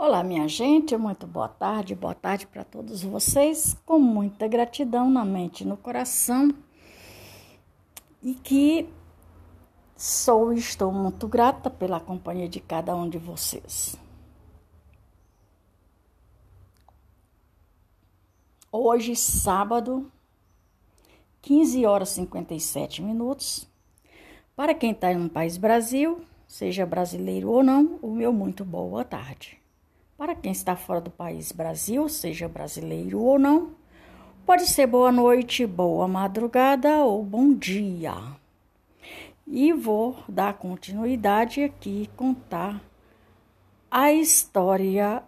Olá, minha gente, muito boa tarde, boa tarde para todos vocês, com muita gratidão na mente e no coração, e que sou e estou muito grata pela companhia de cada um de vocês. Hoje, sábado, 15 horas e 57 minutos. Para quem está no país Brasil, seja brasileiro ou não, o meu muito boa tarde. Para quem está fora do país Brasil, seja brasileiro ou não, pode ser boa noite, boa madrugada ou bom dia. E vou dar continuidade aqui e contar a história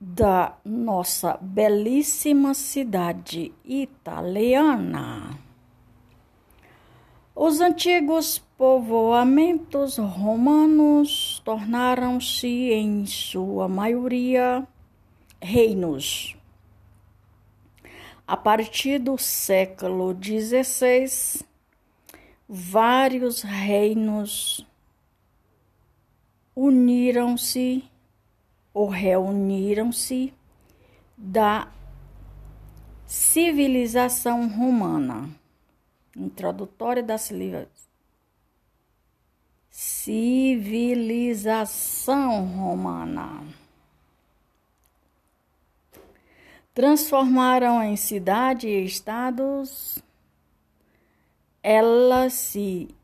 da nossa belíssima cidade italiana. Os antigos povoamentos romanos tornaram-se, em sua maioria, reinos. A partir do século XVI, vários reinos uniram-se ou reuniram-se da civilização romana Introdutória da civilização romana. Transformaram em cidade e estados, elas se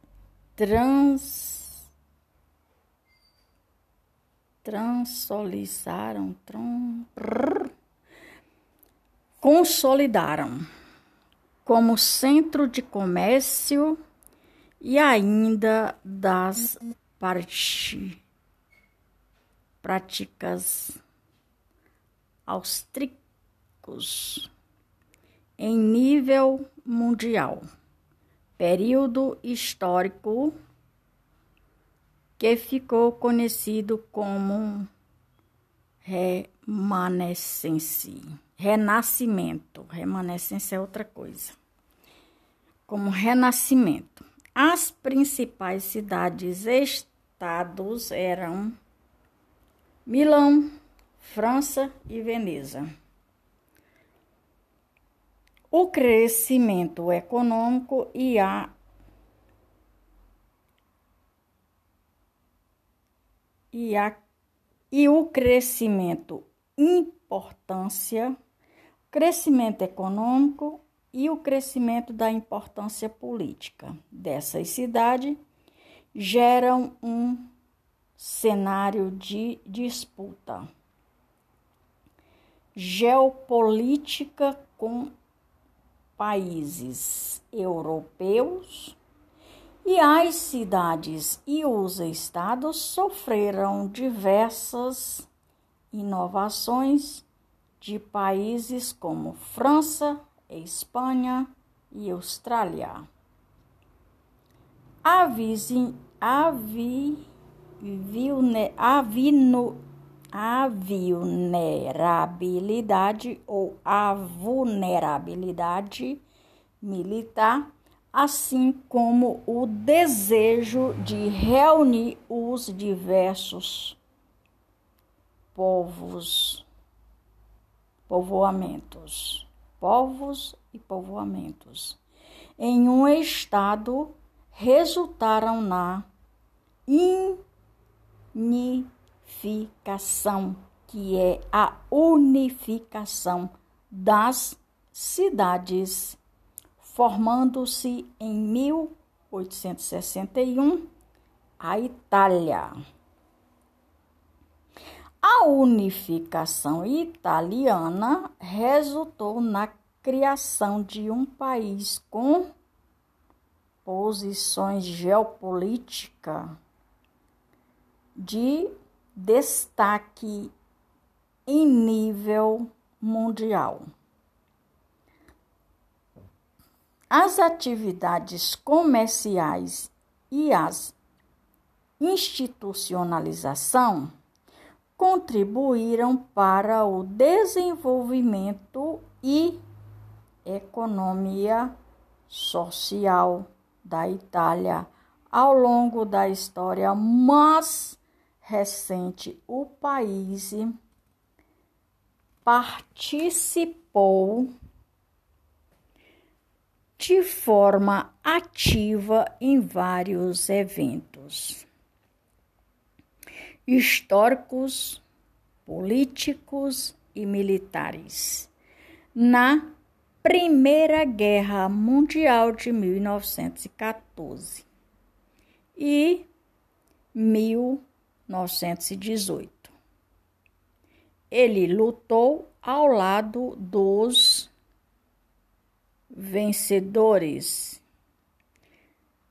trans transolizaram, tron, consolidaram como centro de comércio e ainda das parte, práticas austríacos em nível mundial. Período histórico que ficou conhecido como remanescência. Renascimento. Remanescência é outra coisa. Como renascimento. As principais cidades-estados eram Milão, França e Veneza. O crescimento econômico e a e, a, e o crescimento importância crescimento econômico e o crescimento da importância política dessas cidades geram um cenário de disputa geopolítica com países europeus e as cidades e os estados sofreram diversas inovações de países como França, Espanha e Austrália. A, visi, a, vi, vulnerabilidade ou a vulnerabilidade militar, assim como o desejo de reunir os diversos povos povoamentos, povos e povoamentos, em um estado resultaram na unificação, que é a unificação das cidades, formando-se em 1861 a Itália. A unificação italiana resultou na criação de um país com posições geopolíticas de destaque em nível mundial. As atividades comerciais e as institucionalização contribuíram para o desenvolvimento e economia social da Itália. Ao longo da história, mas recente o país participou de forma ativa em vários eventos históricos, políticos e militares na Primeira Guerra Mundial de 1914 e 1918. Ele lutou ao lado dos vencedores,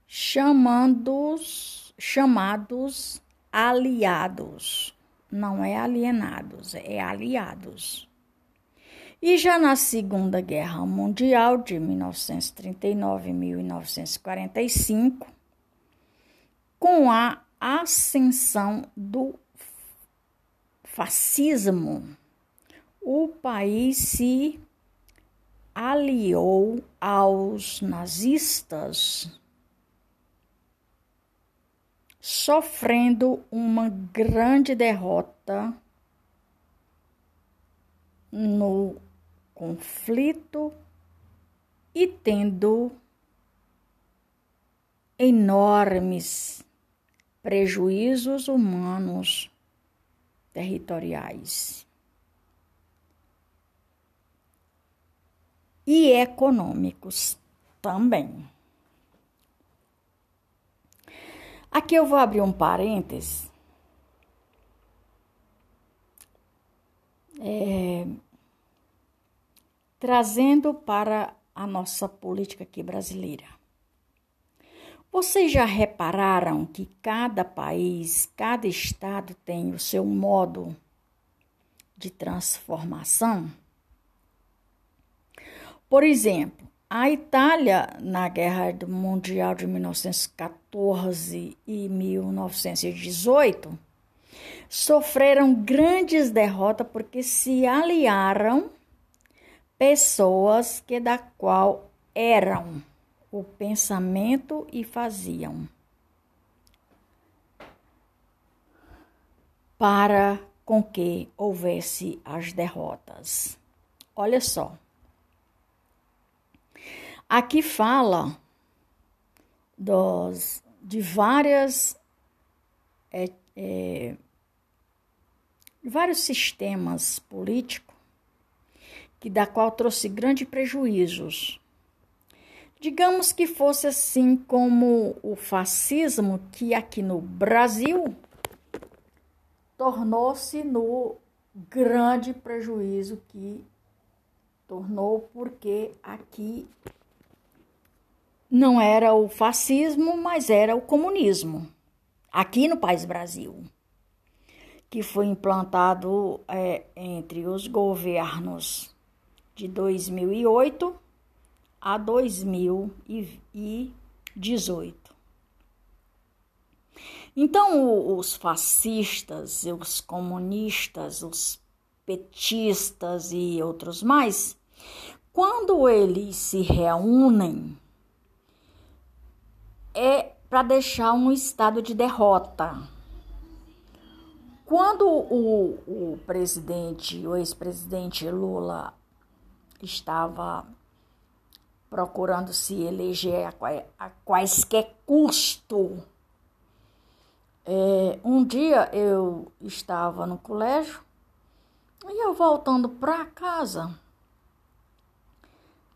chamando chamados aliados. Não é alienados, é aliados. E já na Segunda Guerra Mundial, de 1939 e 1945, com a ascensão do fascismo, o país se aliou aos nazistas, sofrendo uma grande derrota no conflito e tendo enormes prejuízos humanos territoriais e econômicos também. Aqui eu vou abrir um parênteses. É, trazendo para a nossa política aqui brasileira. Vocês já repararam que cada país, cada estado tem o seu modo de transformação? Por exemplo, a Itália, na Guerra Mundial de 1914 e 1918, sofreram grandes derrotas porque se aliaram pessoas que da qual eram o pensamento e faziam. Para com que houvesse as derrotas. Olha só. Aqui fala dos, de várias é, é, vários sistemas políticos que da qual trouxe grandes prejuízos. Digamos que fosse assim como o fascismo, que aqui no Brasil tornou-se no grande prejuízo que tornou, porque aqui não era o fascismo, mas era o comunismo, aqui no país Brasil, que foi implantado é, entre os governos de 2008 a 2018. Então, os fascistas, os comunistas, os petistas e outros mais, quando eles se reúnem, é para deixar um estado de derrota. Quando o, o presidente, o ex-presidente Lula estava procurando se eleger a, quaisquer custo. É, um dia eu estava no colégio e eu voltando para casa,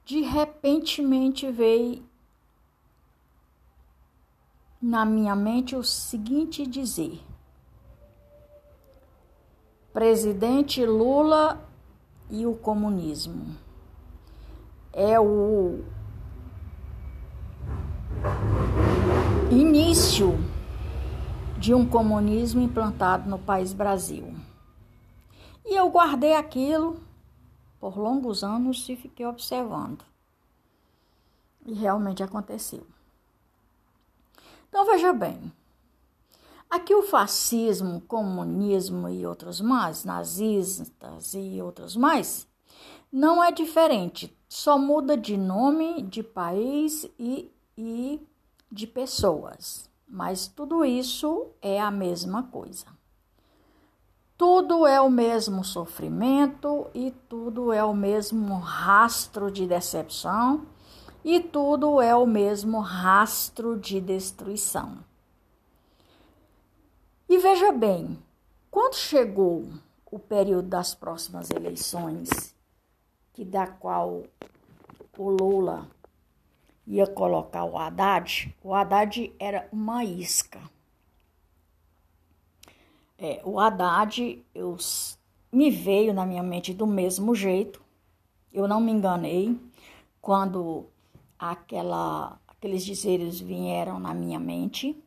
de repentemente veio na minha mente o seguinte dizer: Presidente Lula e o comunismo é o início de um comunismo implantado no país Brasil. E eu guardei aquilo por longos anos e fiquei observando. E realmente aconteceu. Então veja bem, aqui o fascismo, comunismo e outros mais, nazistas e outros mais, não é diferente, só muda de nome, de país e, e de pessoas. Mas tudo isso é a mesma coisa. tudo é o mesmo sofrimento e tudo é o mesmo rastro de decepção e tudo é o mesmo rastro de destruição. E veja bem, quando chegou o período das próximas eleições, que da qual o Lula ia colocar o Haddad, o Haddad era uma isca. É, o Haddad eu, me veio na minha mente do mesmo jeito. Eu não me enganei quando aquela, aqueles dizeres vieram na minha mente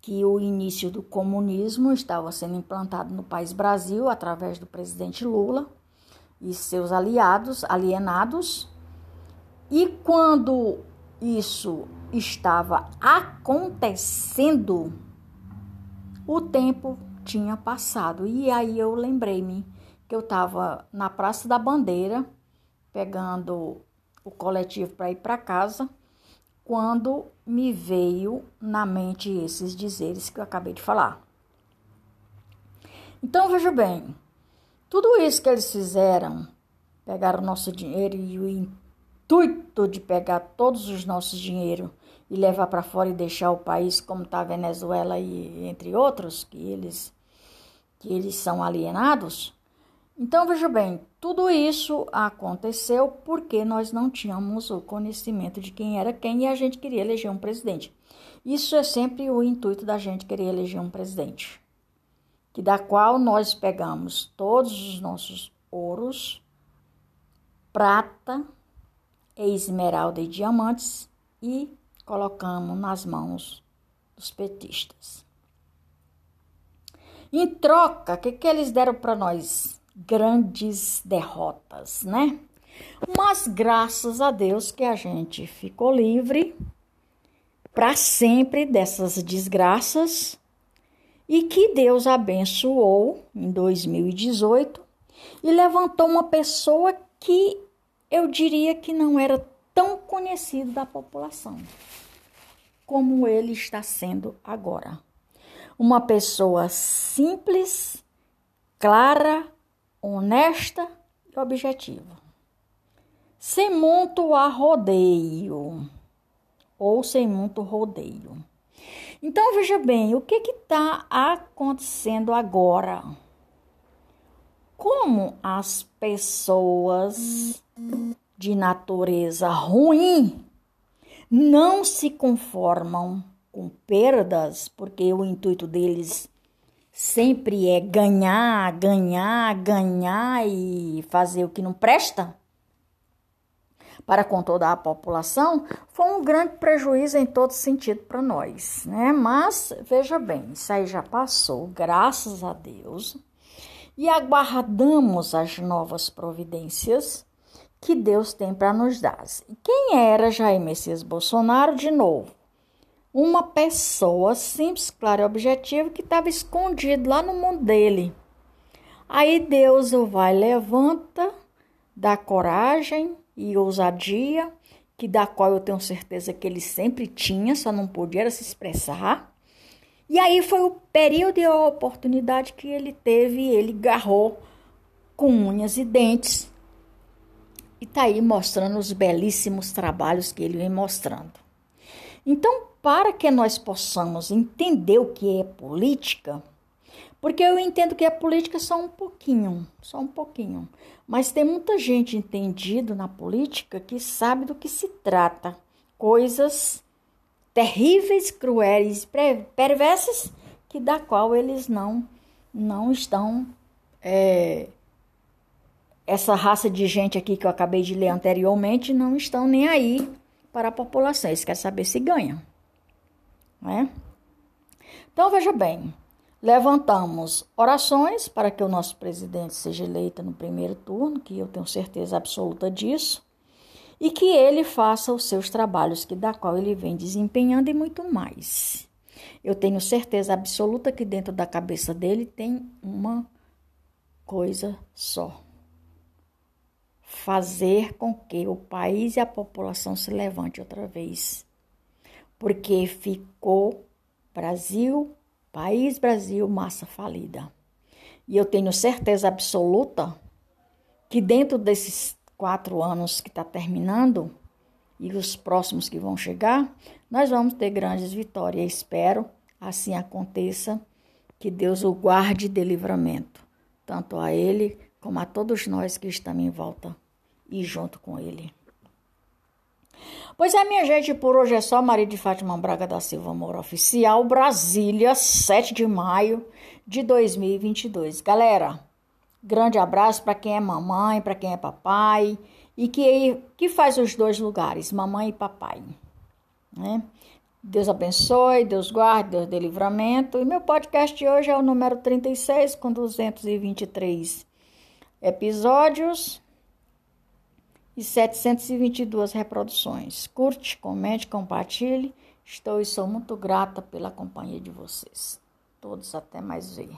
que o início do comunismo estava sendo implantado no país Brasil através do presidente Lula e seus aliados, alienados. E quando isso estava acontecendo, o tempo tinha passado. E aí eu lembrei-me que eu estava na Praça da Bandeira, pegando o coletivo para ir para casa, quando me veio na mente esses dizeres que eu acabei de falar. Então veja bem, tudo isso que eles fizeram, pegaram o nosso dinheiro e o intuito de pegar todos os nossos dinheiro e levar para fora e deixar o país como está a Venezuela e entre outros, que eles, que eles são alienados. Então, veja bem, tudo isso aconteceu porque nós não tínhamos o conhecimento de quem era quem e a gente queria eleger um presidente. Isso é sempre o intuito da gente querer eleger um presidente, que da qual nós pegamos todos os nossos ouros, prata, esmeralda e diamantes e colocamos nas mãos dos petistas. Em troca, o que, que eles deram para nós? Grandes derrotas, né? Mas graças a Deus que a gente ficou livre para sempre dessas desgraças e que Deus abençoou em 2018 e levantou uma pessoa que eu diria que não era tão conhecido da população como ele está sendo agora. Uma pessoa simples, clara, honesta e objetiva. Sem muito arrodeio ou sem muito rodeio. Então veja bem, o que está acontecendo agora? Como as pessoas de natureza ruim não se conformam com perdas, porque o intuito deles sempre é ganhar, ganhar, ganhar e fazer o que não presta para com toda a população, foi um grande prejuízo em todo sentido para nós, né? Mas veja bem, isso aí já passou, graças a Deus, e aguardamos as novas providências que Deus tem para nos dar. Quem era Jair Messias Bolsonaro de novo? Uma pessoa simples, clara e objetiva que estava escondido lá no mundo dele. Aí Deus o vai levanta, dá coragem e ousadia, que da qual eu tenho certeza que ele sempre tinha, só não podia se expressar. E aí foi o período e a oportunidade que ele teve, ele garrou com unhas e dentes e está aí mostrando os belíssimos trabalhos que ele vem mostrando. Então, para que nós possamos entender o que é política, porque eu entendo que a política só um pouquinho, só um pouquinho, mas tem muita gente entendido na política que sabe do que se trata, coisas terríveis, cruéis, perversas, que da qual eles não não estão é, essa raça de gente aqui que eu acabei de ler anteriormente não estão nem aí para a população. Eles querem saber se ganham. Né? Então, veja bem, levantamos orações para que o nosso presidente seja eleito no primeiro turno, que eu tenho certeza absoluta disso, e que ele faça os seus trabalhos, que da qual ele vem desempenhando e muito mais. Eu tenho certeza absoluta que dentro da cabeça dele tem uma coisa só fazer com que o país e a população se levante outra vez. Porque ficou Brasil, país Brasil, massa falida. E eu tenho certeza absoluta que dentro desses quatro anos que está terminando e os próximos que vão chegar, nós vamos ter grandes vitórias. Espero assim aconteça, que Deus o guarde de livramento, tanto a ele como a todos nós que estamos em volta e junto com ele. Pois é, minha gente, por hoje é só. Maria de Fátima Braga da Silva Moura Oficial, Brasília, 7 de maio de 2022. Galera, grande abraço para quem é mamãe, para quem é papai e que, que faz os dois lugares, mamãe e papai. Né? Deus abençoe, Deus guarde, Deus dê livramento. E meu podcast de hoje é o número 36, com 223 episódios e 722 reproduções. Curte, comente, compartilhe. Estou e sou muito grata pela companhia de vocês. Todos até mais ver.